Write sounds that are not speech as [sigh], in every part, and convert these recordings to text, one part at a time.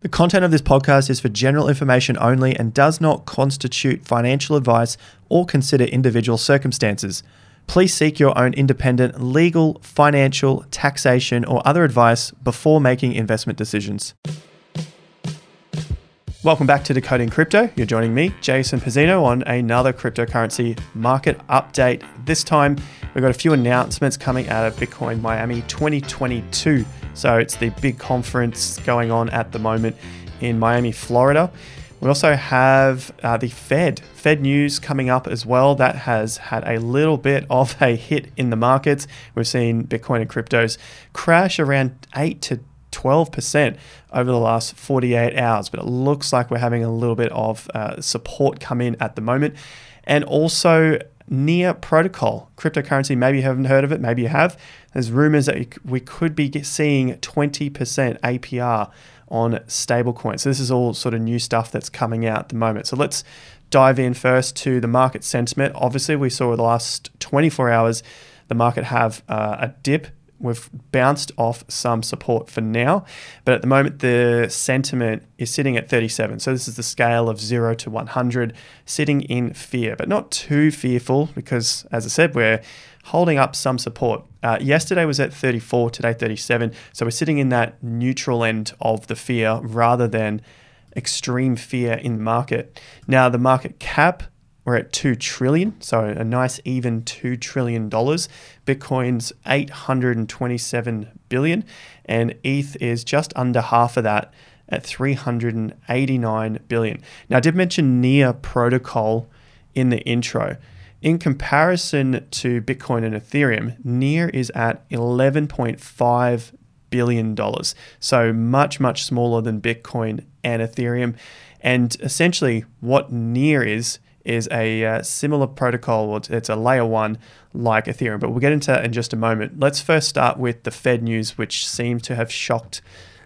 The content of this podcast is for general information only and does not constitute financial advice or consider individual circumstances. Please seek your own independent legal, financial, taxation, or other advice before making investment decisions. Welcome back to Decoding Crypto. You're joining me, Jason Pizzino, on another cryptocurrency market update. This time, we've got a few announcements coming out of Bitcoin Miami 2022. So it's the big conference going on at the moment in Miami, Florida. We also have uh, the Fed, Fed news coming up as well. That has had a little bit of a hit in the markets. We've seen Bitcoin and cryptos crash around 8 to 12% over the last 48 hours, but it looks like we're having a little bit of uh, support come in at the moment. And also, Near Protocol, cryptocurrency, maybe you haven't heard of it, maybe you have. There's rumors that we could be seeing 20% APR on stablecoins. So, this is all sort of new stuff that's coming out at the moment. So, let's dive in first to the market sentiment. Obviously, we saw the last 24 hours the market have uh, a dip we've bounced off some support for now, but at the moment the sentiment is sitting at 37. So this is the scale of 0 to 100, sitting in fear, but not too fearful because, as I said, we're holding up some support. Uh, yesterday was at 34, today 37. So we're sitting in that neutral end of the fear rather than extreme fear in the market. Now, the market cap we're at 2 trillion, so a nice even 2 trillion dollars. Bitcoin's 827 billion and ETH is just under half of that at 389 billion. Now I did mention Near protocol in the intro. In comparison to Bitcoin and Ethereum, Near is at 11.5 billion dollars. So much much smaller than Bitcoin and Ethereum. And essentially what Near is is a uh, similar protocol. It's a layer one like Ethereum, but we'll get into that in just a moment. Let's first start with the Fed news, which seemed to have shocked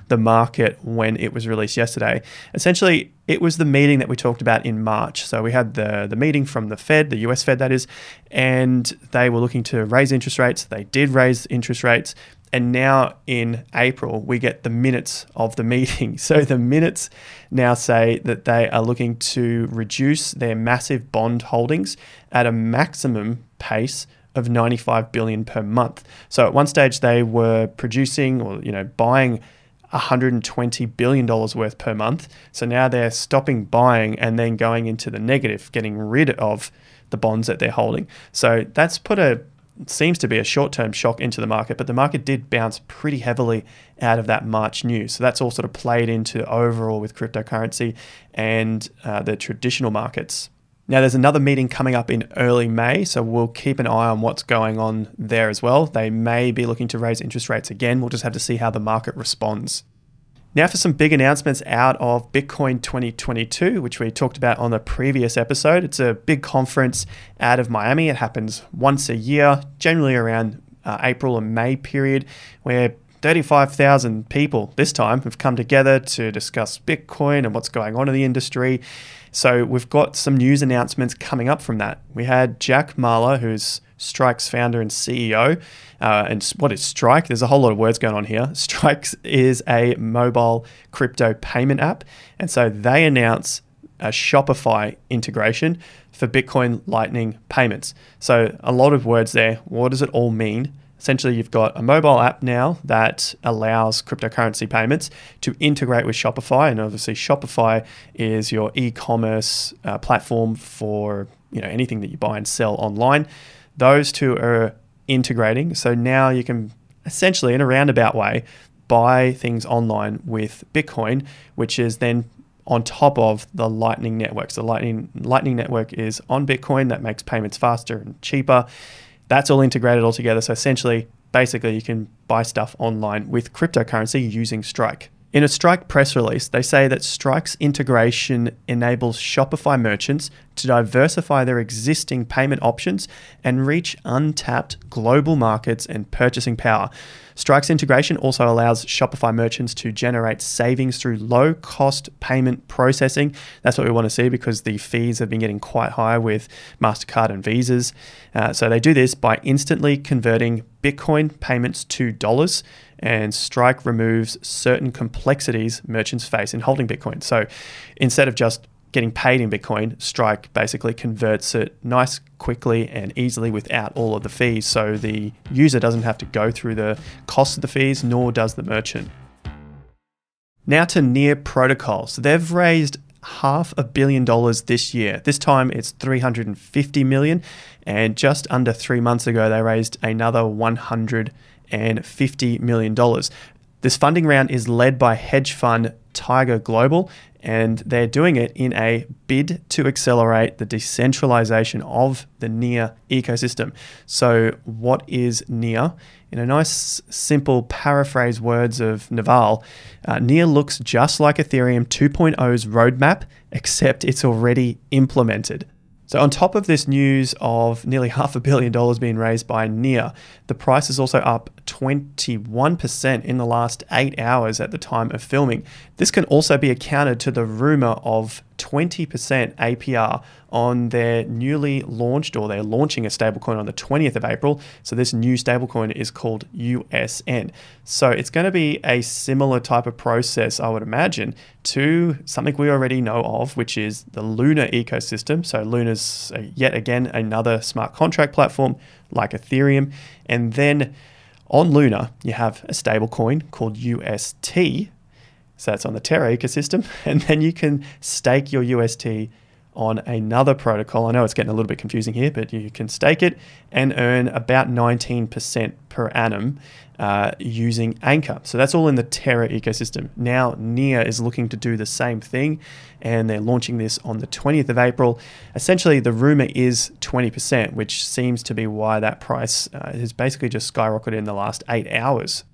the market when it was released yesterday. Essentially, it was the meeting that we talked about in March. So we had the the meeting from the Fed, the US Fed that is, and they were looking to raise interest rates. They did raise interest rates. And now in April, we get the minutes of the meeting. [laughs] So the minutes now say that they are looking to reduce their massive bond holdings at a maximum pace of 95 billion per month. So at one stage they were producing or you know buying 120 billion dollars worth per month. So now they're stopping buying and then going into the negative, getting rid of the bonds that they're holding. So that's put a seems to be a short term shock into the market, but the market did bounce pretty heavily out of that March news. So that's all sort of played into overall with cryptocurrency and uh, the traditional markets. Now, there's another meeting coming up in early May, so we'll keep an eye on what's going on there as well. They may be looking to raise interest rates again. We'll just have to see how the market responds. Now, for some big announcements out of Bitcoin 2022, which we talked about on the previous episode. It's a big conference out of Miami. It happens once a year, generally around uh, April and May period, where 35,000 people this time have come together to discuss Bitcoin and what's going on in the industry. So, we've got some news announcements coming up from that. We had Jack Mallers, who's Strike's founder and CEO. Uh, and what is Strike? There's a whole lot of words going on here. [laughs] Strike is a mobile crypto payment app. And so they announce a Shopify integration for Bitcoin Lightning payments. So a lot of words there. What does it all mean? Essentially, you've got a mobile app now that allows cryptocurrency payments to integrate with Shopify, and obviously, Shopify is your e-commerce uh, platform for you know anything that you buy and sell online. Those two are integrating. So now you can essentially, in a roundabout way, buy things online with Bitcoin, which is then on top of the Lightning Network. So Lightning Lightning Network is on Bitcoin that makes payments faster and cheaper. That's all integrated all together. So essentially, basically, you can buy stuff online with cryptocurrency using Strike. In a Strike press release, they say that Strike's integration enables Shopify merchants to diversify their existing payment options and reach untapped global markets and purchasing power. Strike's integration also allows Shopify merchants to generate savings through low cost payment processing. That's what we want to see because the fees have been getting quite high with MasterCard and Visas. Uh, so they do this by instantly converting Bitcoin payments to dollars and Strike removes certain complexities merchants face in holding Bitcoin. So instead of just getting paid in Bitcoin, Strike basically converts it nice, quickly, and easily without all of the fees. So the user doesn't have to go through the cost of the fees, nor does the merchant. Now to Near Protocol. So they've raised half a billion dollars this year. This time it's 350 million, and just under three months ago they raised another 150 million dollars. This funding round is led by hedge fund Tiger Global, and they're doing it in a bid to accelerate the decentralization of the NEAR ecosystem. So, what is NEAR? In a nice, simple paraphrase words of Naval, uh, NEAR looks just like Ethereum 2.0's roadmap, except it's already implemented. So, on top of this news of nearly [laughs] half a billion dollars being raised by NEAR, the price is also up 21% in the last eight hours at the time of filming. This can also be accounted to the rumor of 20% APR on their newly launched, or they're launching a stablecoin on the 20th of April. So, this new stablecoin is called USN. So, it's going to be a similar type of process, I would imagine, to something we already know of, which is the Luna ecosystem. So, Luna's uh, yet again another smart contract platform like Ethereum. And then on Luna, you have a stablecoin called UST. So that's on the Terra ecosystem. [laughs] And then you can stake your UST on another protocol. I know it's getting a little bit confusing here, but you can stake it and earn about 19% per annum uh, using Anchor. So that's all in the Terra ecosystem. Now, Near is looking to do the same thing, and they're launching this on the 20th of April. Essentially, the rumor is 20%, which seems to be why that price uh, has basically just skyrocketed in the last eight hours.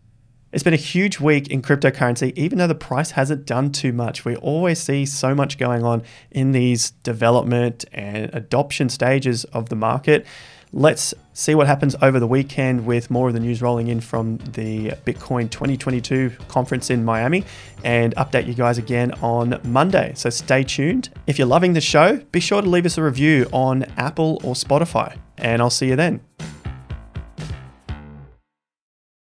It's been a huge week in cryptocurrency, even though the price hasn't done too much. We always see so much going on in these development and adoption stages of the market. Let's see what happens over the weekend with more of the news rolling in from the Bitcoin 2022 conference in Miami and update you guys again on Monday. So stay tuned. If you're loving the show, be sure to leave us a review on Apple or Spotify, and I'll see you then.